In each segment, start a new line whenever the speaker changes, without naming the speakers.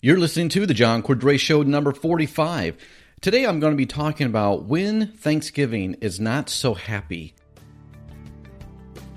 You're listening to the John Cordray Show number 45. Today I'm going to be talking about when Thanksgiving is not so happy.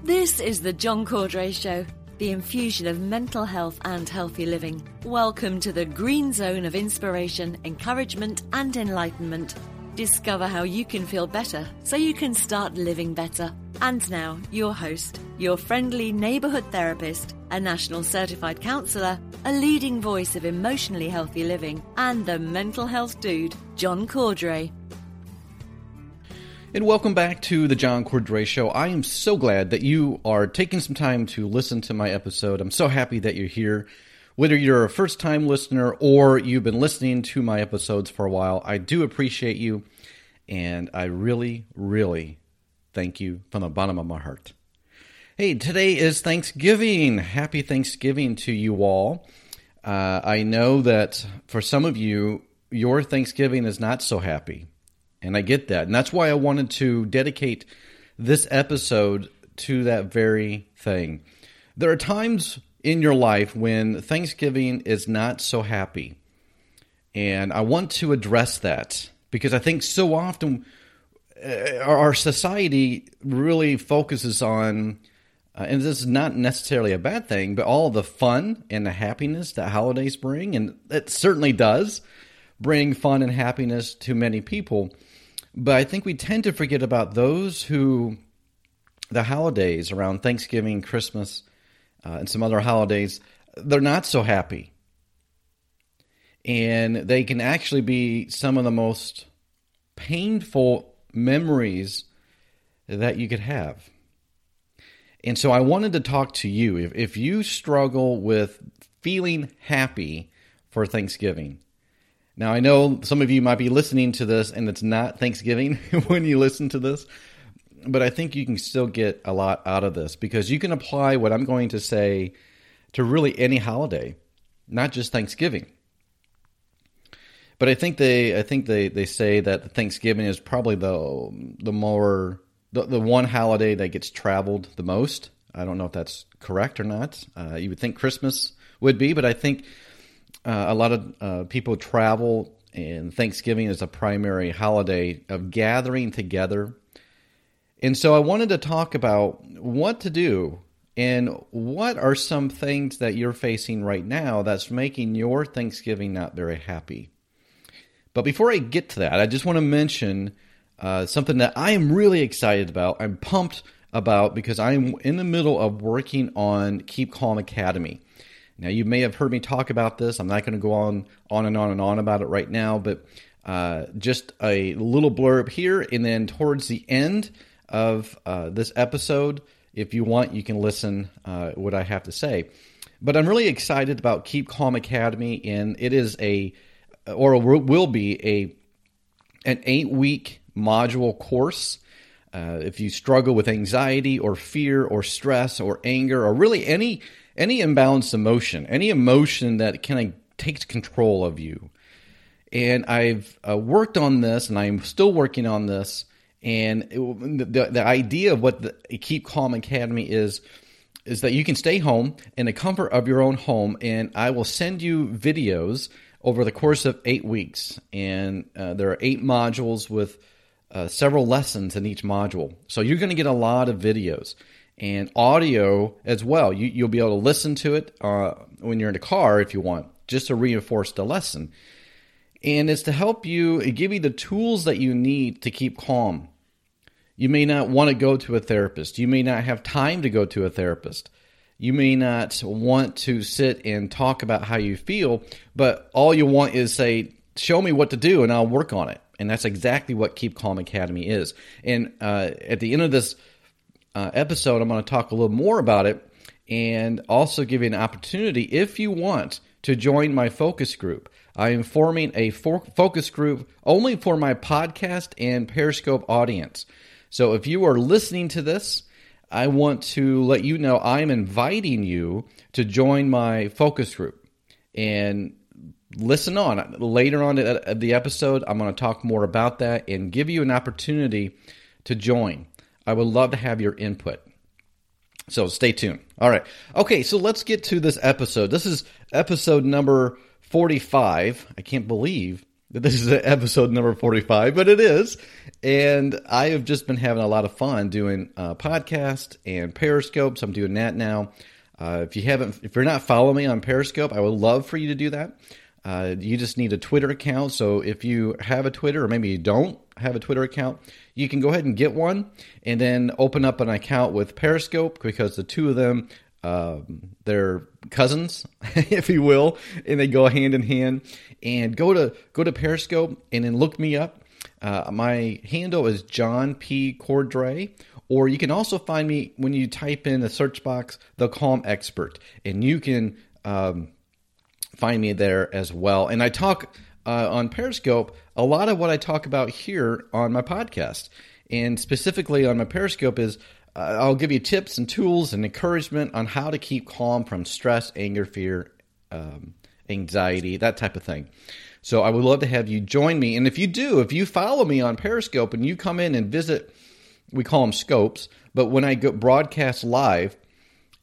This is the John Cordray Show, the infusion of mental health and healthy living. Welcome to the green zone of inspiration, encouragement, and enlightenment. Discover how you can feel better so you can start living better. And now, your host, your friendly neighborhood therapist, a national certified counselor, a leading voice of emotionally healthy living, and the mental health dude, John Cordray.
And welcome back to the John Cordray Show. I am so glad that you are taking some time to listen to my episode. I'm so happy that you're here. Whether you're a first time listener or you've been listening to my episodes for a while, I do appreciate you. And I really, really thank you from the bottom of my heart. Hey, today is Thanksgiving. Happy Thanksgiving to you all. Uh, I know that for some of you, your Thanksgiving is not so happy. And I get that. And that's why I wanted to dedicate this episode to that very thing. There are times in your life when Thanksgiving is not so happy. And I want to address that because I think so often uh, our society really focuses on, uh, and this is not necessarily a bad thing, but all the fun and the happiness that holidays bring. And it certainly does bring fun and happiness to many people. But I think we tend to forget about those who the holidays around Thanksgiving, Christmas, uh, and some other holidays, they're not so happy. And they can actually be some of the most painful memories that you could have. And so I wanted to talk to you. If, if you struggle with feeling happy for Thanksgiving, now I know some of you might be listening to this and it's not Thanksgiving when you listen to this, but I think you can still get a lot out of this because you can apply what I'm going to say to really any holiday, not just Thanksgiving. But I think they I think they, they say that Thanksgiving is probably the the more the, the one holiday that gets traveled the most. I don't know if that's correct or not. Uh, you would think Christmas would be, but I think uh, a lot of uh, people travel, and Thanksgiving is a primary holiday of gathering together and so I wanted to talk about what to do and what are some things that you're facing right now that's making your Thanksgiving not very happy. But before I get to that, I just want to mention uh, something that I am really excited about. I'm pumped about because I'm in the middle of working on Keep Calm Academy. Now, you may have heard me talk about this. I'm not going to go on, on and on and on about it right now, but uh, just a little blurb here. And then towards the end, of uh, this episode. If you want, you can listen uh, what I have to say. But I'm really excited about Keep Calm Academy, and it is a or will be a an eight week module course. Uh, if you struggle with anxiety or fear or stress or anger or really any any imbalanced emotion, any emotion that kind of takes control of you, and I've uh, worked on this, and I'm still working on this. And it, the, the idea of what the Keep Calm Academy is is that you can stay home in the comfort of your own home, and I will send you videos over the course of eight weeks. And uh, there are eight modules with uh, several lessons in each module. So you're going to get a lot of videos and audio as well. You, will be able to listen to it uh, when you're in the car if you want just to reinforce the lesson. And it's to help you, give you the tools that you need to keep calm. You may not want to go to a therapist. You may not have time to go to a therapist. You may not want to sit and talk about how you feel, but all you want is say, show me what to do and I'll work on it. And that's exactly what Keep Calm Academy is. And uh, at the end of this uh, episode, I'm going to talk a little more about it and also give you an opportunity if you want to join my focus group. I am forming a for- focus group only for my podcast and Periscope audience. So if you are listening to this, I want to let you know I'm inviting you to join my focus group and listen on. Later on at the episode, I'm going to talk more about that and give you an opportunity to join. I would love to have your input. So stay tuned. All right. Okay, so let's get to this episode. This is episode number 45. I can't believe that this is episode number 45, but it is. And I have just been having a lot of fun doing uh, podcast and Periscopes. I'm doing that now. Uh, if you haven't, if you're not following me on Periscope, I would love for you to do that. Uh, you just need a Twitter account. So if you have a Twitter, or maybe you don't have a Twitter account, you can go ahead and get one and then open up an account with Periscope because the two of them, um, they're cousins, if you will, and they go hand in hand. And go to go to Periscope and then look me up. Uh, my handle is John P. Cordray, or you can also find me when you type in the search box, the Calm Expert, and you can. Um, find me there as well. And I talk uh, on Periscope a lot of what I talk about here on my podcast. And specifically on my Periscope is uh, I'll give you tips and tools and encouragement on how to keep calm from stress, anger, fear, um, anxiety, that type of thing. So I would love to have you join me. And if you do, if you follow me on Periscope and you come in and visit, we call them scopes, but when I go broadcast live,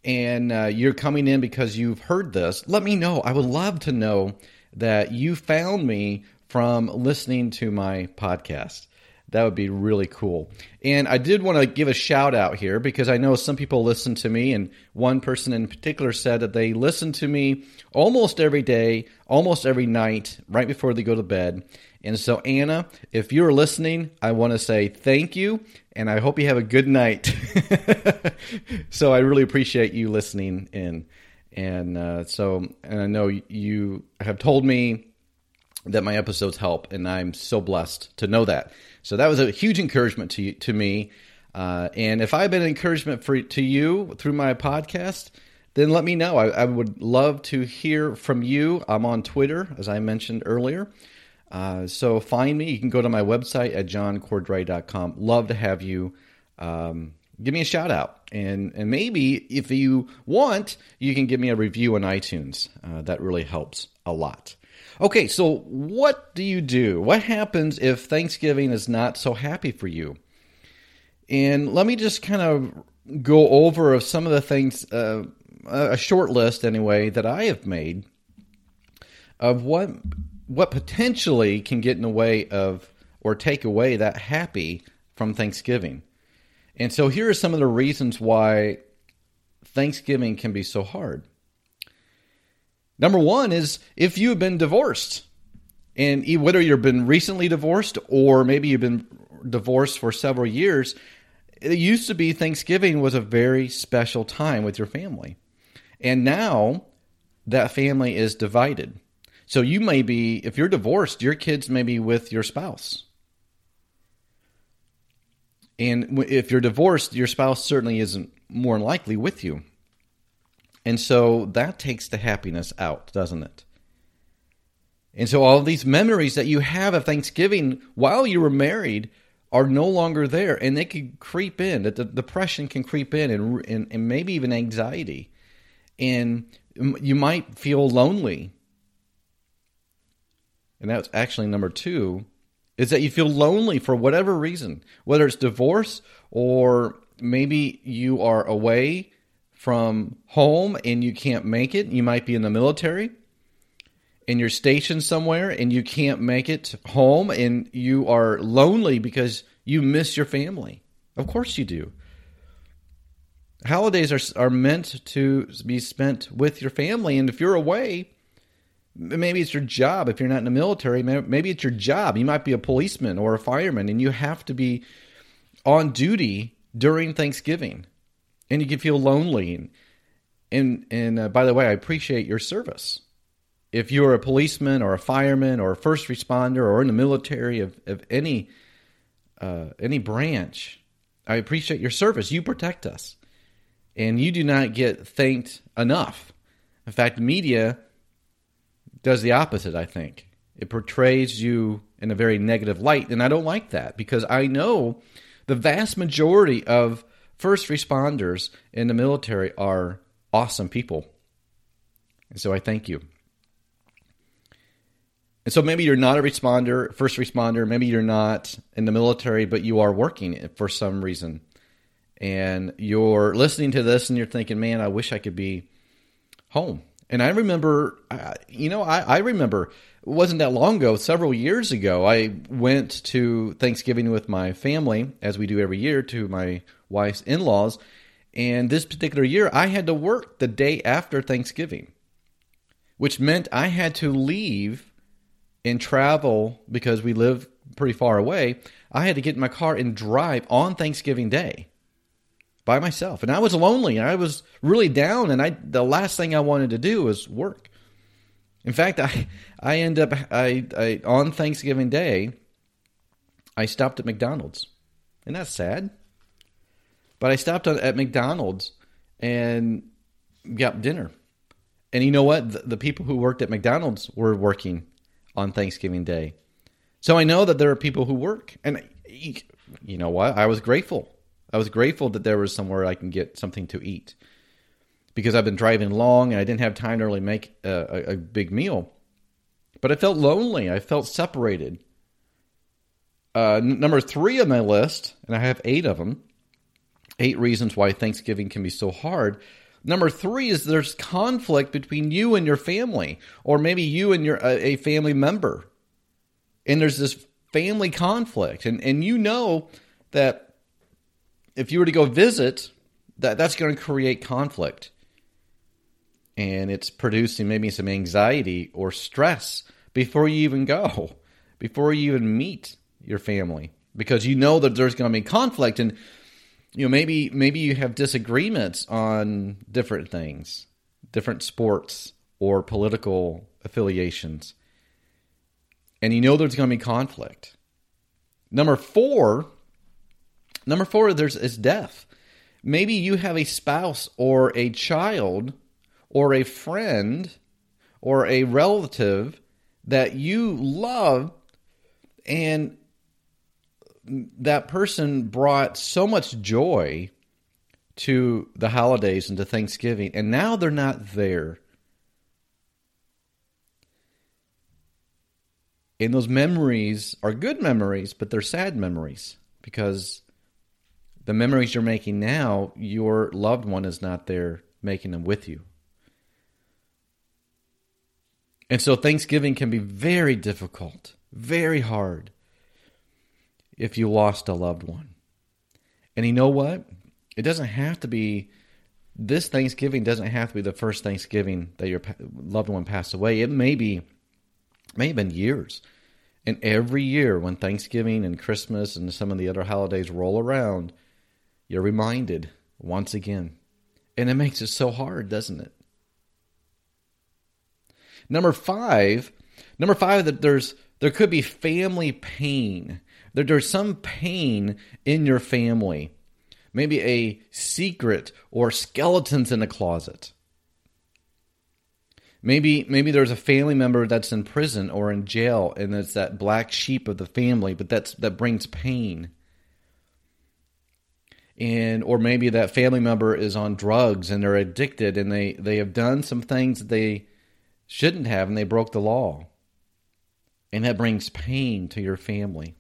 and uh, you're coming in because you've heard this, let me know. I would love to know that you found me from listening to my podcast. That would be really cool. And I did want to give a shout out here because I know some people listen to me, and one person in particular said that they listen to me almost every day, almost every night, right before they go to bed. And so, Anna, if you're listening, I want to say thank you and I hope you have a good night. so, I really appreciate you listening in. And uh, so, and I know you have told me that my episodes help, and I'm so blessed to know that. So, that was a huge encouragement to, you, to me. Uh, and if I've been an encouragement for, to you through my podcast, then let me know. I, I would love to hear from you. I'm on Twitter, as I mentioned earlier. Uh, so find me. You can go to my website at johncordray.com. Love to have you um, give me a shout out. And, and maybe if you want, you can give me a review on iTunes. Uh, that really helps a lot. Okay, so what do you do? What happens if Thanksgiving is not so happy for you? And let me just kind of go over some of the things, uh, a short list anyway, that I have made of what what potentially can get in the way of or take away that happy from Thanksgiving. And so here are some of the reasons why Thanksgiving can be so hard. Number one is if you've been divorced, and whether you've been recently divorced or maybe you've been divorced for several years, it used to be Thanksgiving was a very special time with your family. And now that family is divided. So you may be, if you're divorced, your kids may be with your spouse. And if you're divorced, your spouse certainly isn't more likely with you. And so that takes the happiness out, doesn't it? And so all these memories that you have of Thanksgiving while you were married are no longer there. And they can creep in, that the depression can creep in and, and, and maybe even anxiety. And you might feel lonely and that's actually number two, is that you feel lonely for whatever reason, whether it's divorce or maybe you are away from home and you can't make it. You might be in the military and you're stationed somewhere and you can't make it home and you are lonely because you miss your family. Of course you do. Holidays are, are meant to be spent with your family, and if you're away, Maybe it's your job. If you're not in the military, maybe it's your job. You might be a policeman or a fireman, and you have to be on duty during Thanksgiving, and you can feel lonely. And and, and uh, by the way, I appreciate your service. If you're a policeman or a fireman or a first responder or in the military of, of any uh, any branch, I appreciate your service. You protect us, and you do not get thanked enough. In fact, media does the opposite. I think it portrays you in a very negative light, and I don't like that because I know the vast majority of first responders in the military are awesome people. And so I thank you. And so maybe you're not a responder, first responder, maybe you're not in the military, but you are working for some reason. And you're listening to this and you're thinking, man, I wish I could be home. And I remember, you know, I, I remember it wasn't that long ago, several years ago, I went to Thanksgiving with my family, as we do every year, to my wife's in laws. And this particular year, I had to work the day after Thanksgiving, which meant I had to leave and travel because we live pretty far away. I had to get in my car and drive on Thanksgiving Day by myself. And I was lonely and I was really down. And I the last thing I wanted to do was work. In fact, I I end up I, I on Thanksgiving Day, I stopped at McDonald's, and that's sad. But I stopped at McDonald's and got dinner. And you know what? The, the, people who worked at McDonald's were working on Thanksgiving Day. So I know that there are people who work. And you know what? I was grateful. I was grateful that there was somewhere I can get something to eat because I've been driving long and I didn't have time to really make a, a, a big meal. But I felt lonely. I felt separated. Uh, n- number three on my list, and I have eight of them, eight reasons why Thanksgiving can be so hard. Number three is there's conflict between you and your family, or maybe you and your a family member, and there's this family conflict, and and you know that if you were to go visit, that that's going to create conflict. And it's producing maybe some anxiety or stress before you even go, before you even meet your family, because you know that there's going to be conflict, and you know maybe maybe you have disagreements on different things, different sports or political affiliations, and you know there's going to be conflict. Number four, number four, there's is death. Maybe you have a spouse or a child or a friend or a relative that you love and that person brought so much joy to the holidays and to Thanksgiving, and now they're not there. And those memories are good memories, but they're sad memories because the memories you're making now, your loved one is not there making them with you. And so Thanksgiving can be very difficult, very hard if you lost a loved one. And you know what? It doesn't have to be, this Thanksgiving doesn't have to be the first Thanksgiving that your loved one passed away. It may be, may have been years. And every year when Thanksgiving and Christmas and some of the other holidays roll around, you're reminded once again. And it makes it so hard, doesn't it? Number five, number five, that there's there could be family pain. That there's some pain in your family. Maybe a secret or skeletons in a closet. Maybe maybe there's a family member that's in prison or in jail and it's that black sheep of the family, but that's that brings pain. And or maybe that family member is on drugs and they're addicted and they they have done some things that they shouldn't have, and they broke the law. And that brings pain to your family.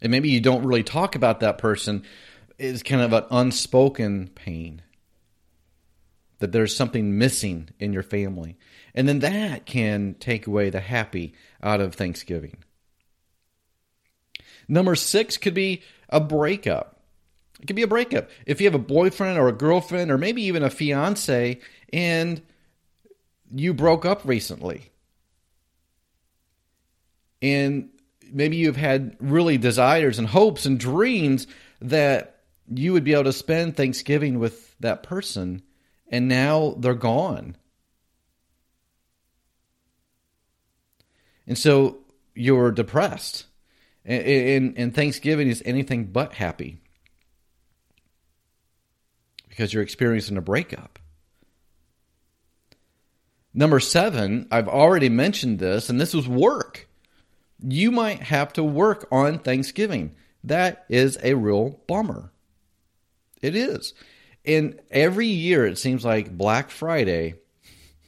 And maybe you don't really talk about that person, it's kind of an unspoken pain that there's something missing in your family. And then that can take away the happy out of Thanksgiving. Number six could be a breakup. It could be a breakup. If you have a boyfriend or a girlfriend or maybe even a fiance and you broke up recently. And maybe you've had really desires and hopes and dreams that you would be able to spend Thanksgiving with that person, and now they're gone. And so you're depressed. And, and, and Thanksgiving is anything but happy because you're experiencing a breakup. Number seven, I've already mentioned this, and this was work. You might have to work on Thanksgiving. That is a real bummer. It is. And every year it seems like Black Friday,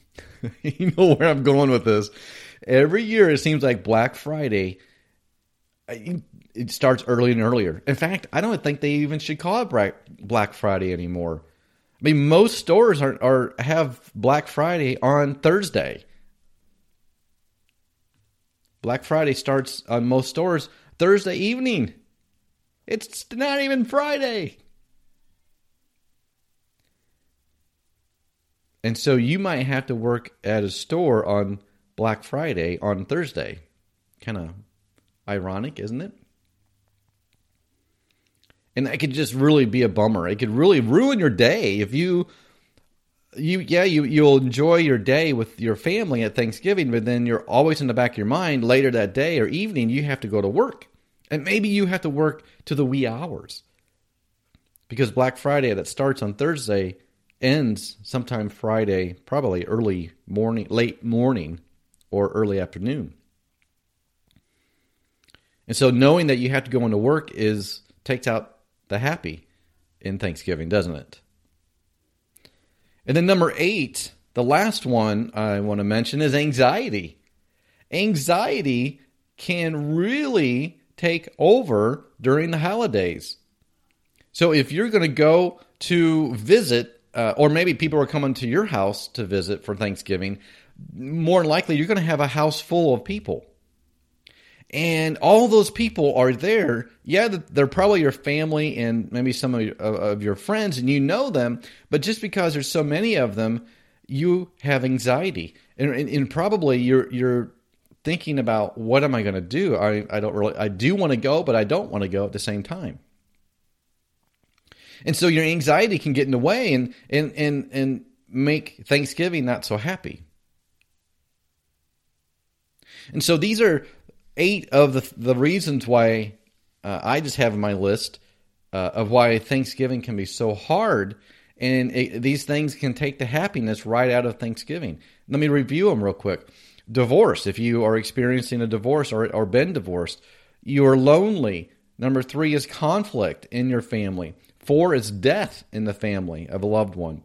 you know where I'm going with this. Every year it seems like Black Friday, it starts early and earlier. In fact, I don't think they even should call it Black Friday anymore. I mean, most stores are, are have Black Friday on Thursday. Black Friday starts on most stores Thursday evening. It's not even Friday. And so you might have to work at a store on Black Friday on Thursday. Kind of ironic, isn't it? And that could just really be a bummer. It could really ruin your day if you you yeah, you you'll enjoy your day with your family at Thanksgiving, but then you're always in the back of your mind later that day or evening you have to go to work. And maybe you have to work to the wee hours. Because Black Friday that starts on Thursday ends sometime Friday, probably early morning, late morning or early afternoon. And so knowing that you have to go into work is takes out the happy in Thanksgiving, doesn't it? And then number 8, the last one I want to mention is anxiety. Anxiety can really take over during the holidays. So if you're going to go to visit uh, or maybe people are coming to your house to visit for Thanksgiving, more likely you're going to have a house full of people. And all those people are there. Yeah, they're probably your family and maybe some of your, friends, and you know them. But just because there's so many of them, you have anxiety, and, and, and probably you're you're thinking about what am I going to do? I I don't really I do want to go, but I don't want to go at the same time. And so your anxiety can get in the way and and and and make Thanksgiving not so happy. And so these are eight of the the reasons why uh, I just have in my list uh, of why Thanksgiving can be so hard, and it, these things can take the happiness right out of Thanksgiving. Let me review them real quick. Divorce, if you are experiencing a divorce or, or been divorced, you are lonely. Number three is conflict in your family. Four is death in the family of a loved one.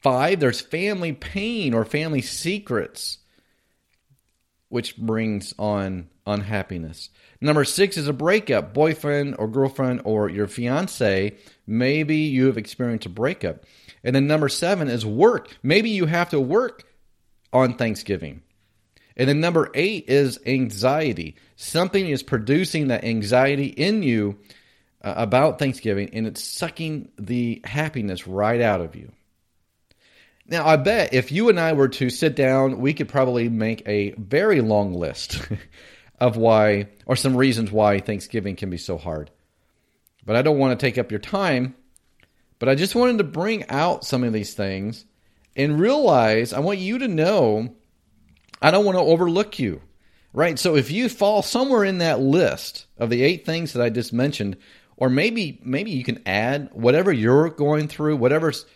Five, there's family pain or family secrets, which brings on unhappiness. Number six is a breakup. Boyfriend or girlfriend or your fiance, maybe you have experienced a breakup. And then number seven is work. Maybe you have to work on Thanksgiving. And then number eight is anxiety. Something is producing that anxiety in you uh, about Thanksgiving, and it's sucking the happiness right out of you. Now, I bet if you and I were to sit down, we could probably make a very long list of why, or some reasons why Thanksgiving can be so hard. But I don't want to take up your time. But I just wanted to bring out some of these things and realize I want you to know I don't want to overlook you. Right? So if you fall somewhere in that list of the eight things that I just mentioned, or maybe maybe you can add whatever you're going through, whatever's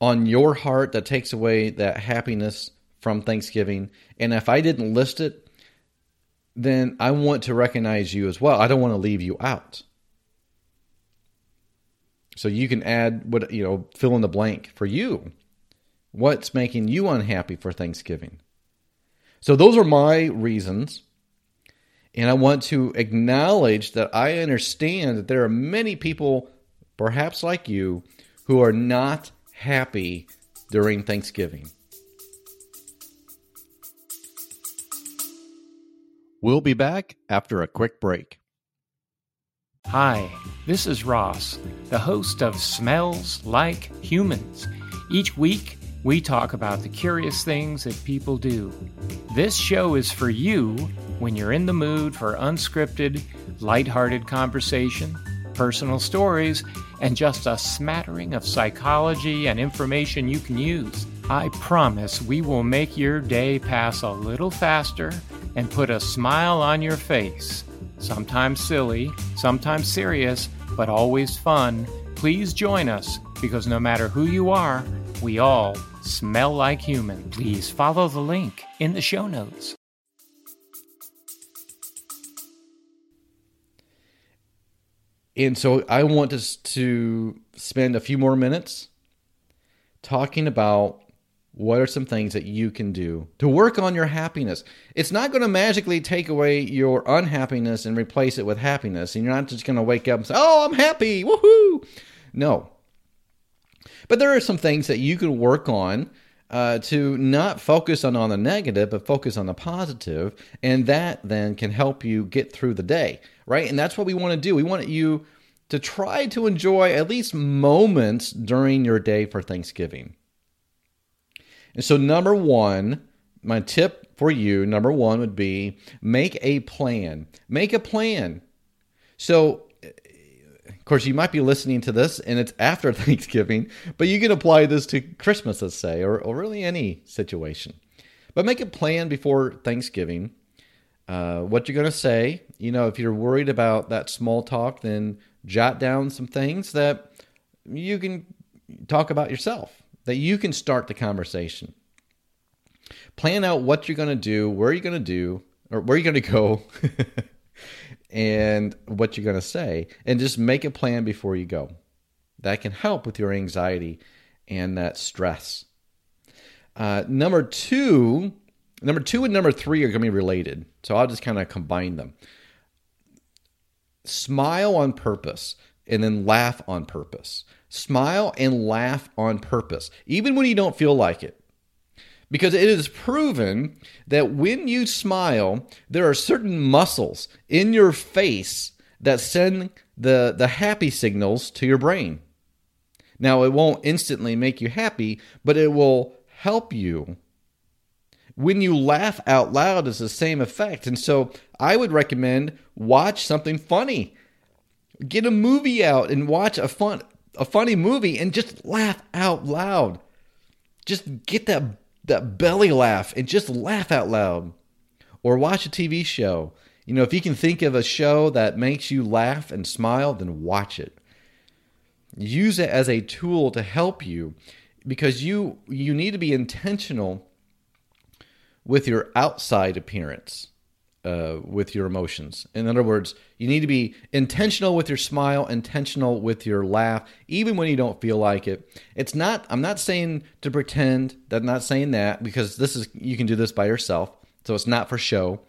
on your heart that takes away that happiness from Thanksgiving. And if I didn't list it, then I want to recognize you as well. I don't want to leave you out. So you can add what you know, fill in the blank for you. What's making you unhappy for Thanksgiving? So those are my reasons and I want to acknowledge that I understand that there are many people, perhaps like you, who are not happy during Thanksgiving. We'll be back after a quick break.
Hi, this is Ross, the host of Smells Like Humans. Each week, we talk about the curious things that people do. This show is for you when you're in the mood for unscripted, lighthearted conversation, personal stories, and just a smattering of psychology and information you can use. I promise we will make your day pass a little faster and put a smile on your face. Sometimes silly, sometimes serious, but always fun. Please join us because no matter who you are, we all smell like human. Please follow the link in the show notes.
And so I want us to spend a few more minutes talking about what are some things that you can do to work on your happiness. It's not going to magically take away your unhappiness and replace it with happiness. And you're not just going to wake up and say, Oh, I'm happy. Woohoo. No. But there are some things that you can work on uh, to not focus on, on the negative, but focus on the positive, and that then can help you get through the day, right? And that's what we want to do. We want you to try to enjoy at least moments during your day for Thanksgiving. And so, number one, my tip for you, number one would be make a plan. Make a plan. So, of course, you might be listening to this and it's after Thanksgiving, but you can apply this to Christmas, let's say, or, or really any situation. But make a plan before Thanksgiving. Uh, what you're going to say. You know, if you're worried about that small talk, then jot down some things that you can talk about yourself, that you can start the conversation. Plan out what you're going to do, where you're going to do, or where you're going to go. and what you're going to say, and just make a plan before you go. That can help with your anxiety and that stress. Uh, number two, number two and number three are going to be related, so I'll just kind of combine them. Smile on purpose and then laugh on purpose. Smile and laugh on purpose, even when you don't feel like it because it is proven that when you smile, there are certain muscles in your face that send the, the happy signals to your brain. Now, it won't instantly make you happy, but it will help you. When you laugh out loud, it's the same effect. And so I would recommend watch something funny. Get a movie out and watch a fun a funny movie and just laugh out loud. Just get that that belly laugh and just laugh out loud. Or watch a TV show. You know, if you can think of a show that makes you laugh and smile, then watch it. Use it as a tool to help you because you you need to be intentional with your outside appearance uh, with your emotions. In other words, you need to be intentional with your smile, intentional with your laugh, even when you don't feel like it. It's not. I'm not saying to pretend. I'm not saying that because this is you can do this by yourself. So it's not for show.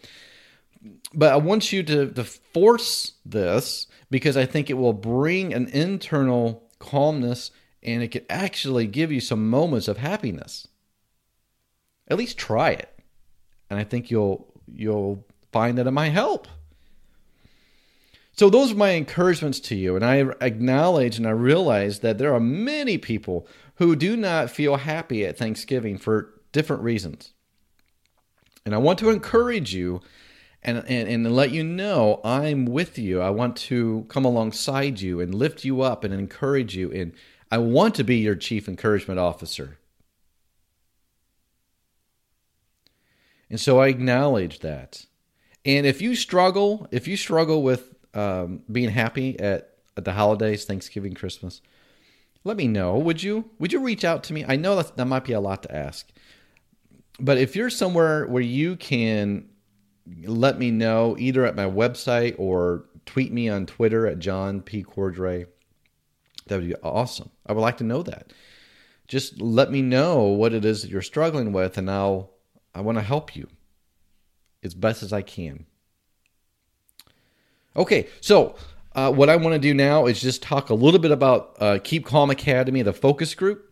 But I want you to to force this because I think it will bring an internal calmness and it could actually give you some moments of happiness. At least try it. And I think you'll you'll find that it might help. So, those are my encouragements to you. And I acknowledge and I realize that there are many people who do not feel happy at Thanksgiving for different reasons. And I want to encourage you and, and, and let you know I'm with you. I want to come alongside you and lift you up and encourage you. And I want to be your chief encouragement officer. And so I acknowledge that. And if you struggle, if you struggle with um, being happy at, at the holidays, Thanksgiving, Christmas, let me know. Would you? Would you reach out to me? I know that that might be a lot to ask, but if you're somewhere where you can let me know either at my website or tweet me on Twitter at John P Cordray, that would be awesome. I would like to know that. Just let me know what it is that you're struggling with, and I'll I want to help you as best as I can. Okay, so uh, what I want to do now is just talk a little bit about uh, Keep Calm Academy, the focus group,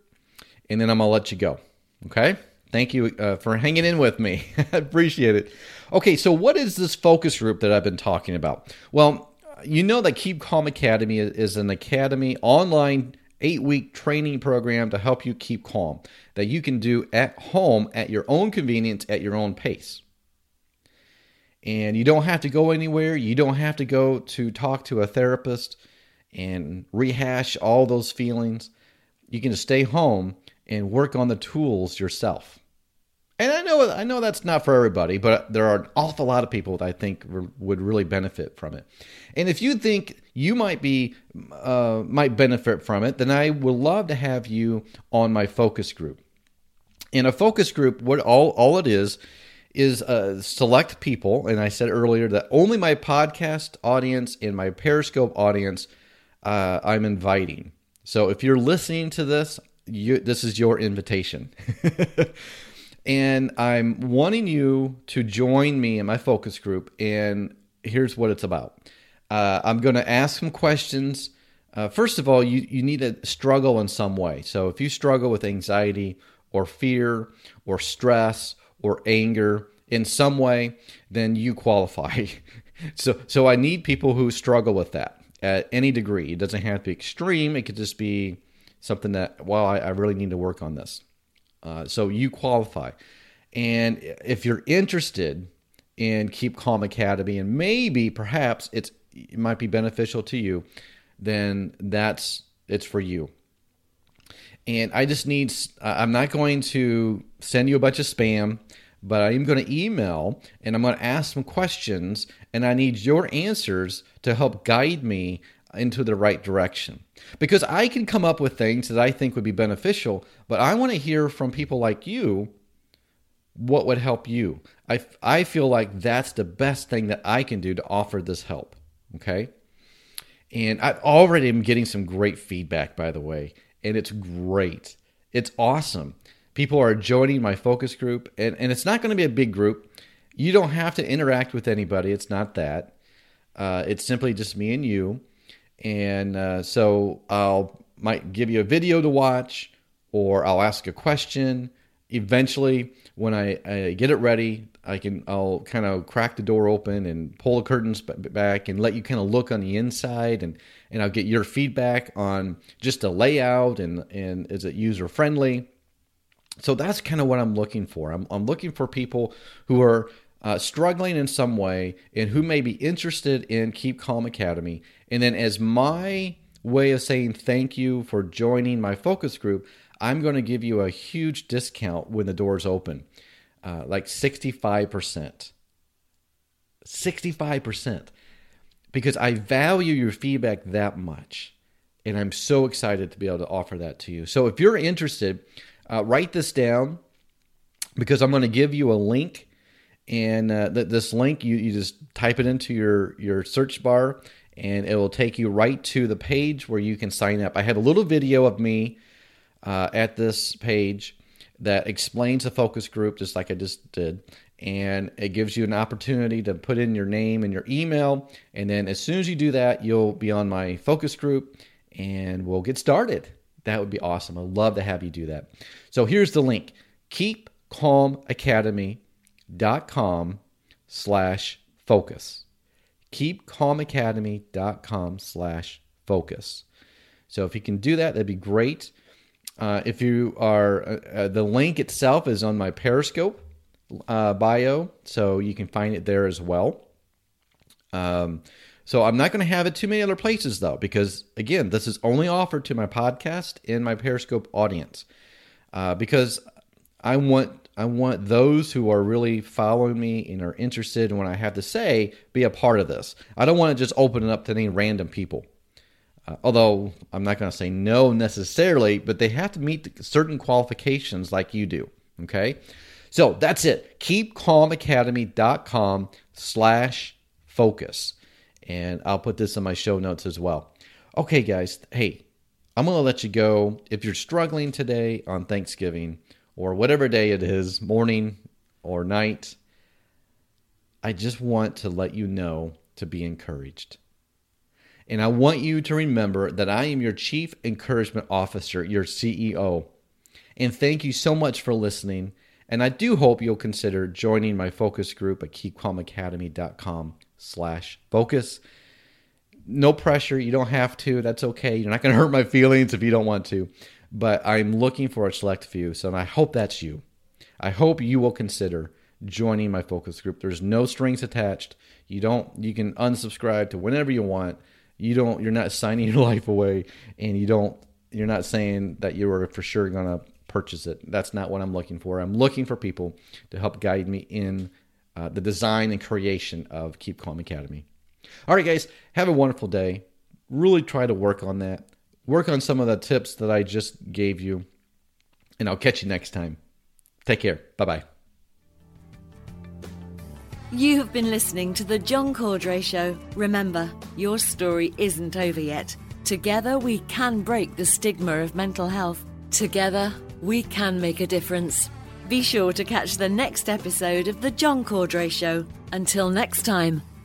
and then I'm going to let you go. Okay? Thank you uh, for hanging in with me. I appreciate it. Okay, so what is this focus group that I've been talking about? Well, you know that Keep Calm Academy is an academy, online eight week training program to help you keep calm that you can do at home at your own convenience, at your own pace. And you don't have to go anywhere. You don't have to go to talk to a therapist and rehash all those feelings. You can just stay home and work on the tools yourself. And I know I know that's not for everybody, but there are an awful lot of people that I think would really benefit from it. And if you think you might be uh, might benefit from it, then I would love to have you on my focus group. In a focus group, what all all it is is uh, select people, and I said earlier that only my podcast audience and my Periscope audience uh, I'm inviting. So if you're listening to this, you, this is your invitation. and I'm wanting you to join me in my focus group. And here's what it's about uh, I'm going to ask some questions. Uh, first of all, you, you need to struggle in some way. So if you struggle with anxiety or fear or stress or anger in some way, then you qualify. so, so I need people who struggle with that at any degree. It doesn't have to be extreme. It could just be something that, well, I, I really need to work on this. Uh, so you qualify. And if you're interested in Keep Calm Academy, and maybe perhaps it's it might be beneficial to you, then that's it's for you. And I just need I'm not going to send you a bunch of spam, but I am going to email and I'm going to ask some questions, and I need your answers to help guide me into the right direction. Because I can come up with things that I think would be beneficial, but I want to hear from people like you what would help you. I, I feel like that's the best thing that I can do to offer this help. Okay. And I already am getting some great feedback, by the way, and it's great. It's awesome. People are joining my focus group, and, and it's not going to be a big group. You don't have to interact with anybody. It's not that. Uh, it's simply just me and you and uh, so I'll might give you a video to watch, or I'll ask a question. Eventually, when I, I get it ready, I can I'll kind of crack the door open and pull the curtains back and let you kind of look on the inside, and and I'll get your feedback on just the layout and and is it user friendly. So that's kind of what I'm looking for. I'm, I'm looking for people who are uh, struggling in some way and who may be interested in Keep Calm Academy. And then, as my way of saying thank you for joining my focus group, I'm going to give you a huge discount when the doors open, uh, like 65%. 65%. Because I value your feedback that much. And I'm so excited to be able to offer that to you. So if you're interested, uh, write this down because I'm going to give you a link and uh, th- this link you, you just type it into your your search bar and it will take you right to the page where you can sign up. I have a little video of me uh, at this page that explains the focus group just like i just did. And it gives you an opportunity to put in your name and your email. And then as soon as you do that you'll be on my focus group and we'll get started. That would be awesome. I'd love to have you do that so here's the link keep calm academy dot com slash focus. KeepCalmAcademy.com slash focus. So if you can do that, that'd be great. Uh, if you are, uh, uh, the link itself is on my Periscope uh, bio, so you can find it there as well. Um, so I'm not going to have it too many other places though, because again, this is only offered to my podcast and my Periscope audience, uh, because I want I want those who are really following me and are interested in what I have to say be a part of this. I don't want to just open it up to any random people. Uh, although I'm not going to say no necessarily, but they have to meet certain qualifications like you do. Okay, so that's it. KeepCalmAcademy.com slash focus, and I'll put this in my show notes as well. Okay, guys. Hey, I'm going to let you go. If you're struggling today on Thanksgiving or whatever day it is, morning or night, I just want to let you know to be encouraged. And I want you to remember that I am your Chief Encouragement Officer, your CEO. And thank you so much for listening. And I do hope you'll consider joining my focus group at keepcalmacademy.com slash focus. No pressure. You don't have to. That's okay. You're not going to hurt my feelings if you don't want to. But I'm looking for a select few. So I hope that's you. I hope you will consider joining my focus group. There's no strings attached. You don't you can unsubscribe to whenever you want. You don't you're not signing your life away and you don't you're not saying that you are for sure going to purchase it. That's not what I'm looking for. I'm looking for people to help guide me in uh, the design and creation of Keep Calm Academy. All right, guys, have a wonderful day. Really try to work on that. Work on some of the tips that I just gave you, and I'll catch you next time. Take care. Bye bye.
You have been listening to The John Cordray Show. Remember, your story isn't over yet. Together, we can break the stigma of mental health. Together, we can make a difference. Be sure to catch the next episode of The John Cordray Show. Until next time,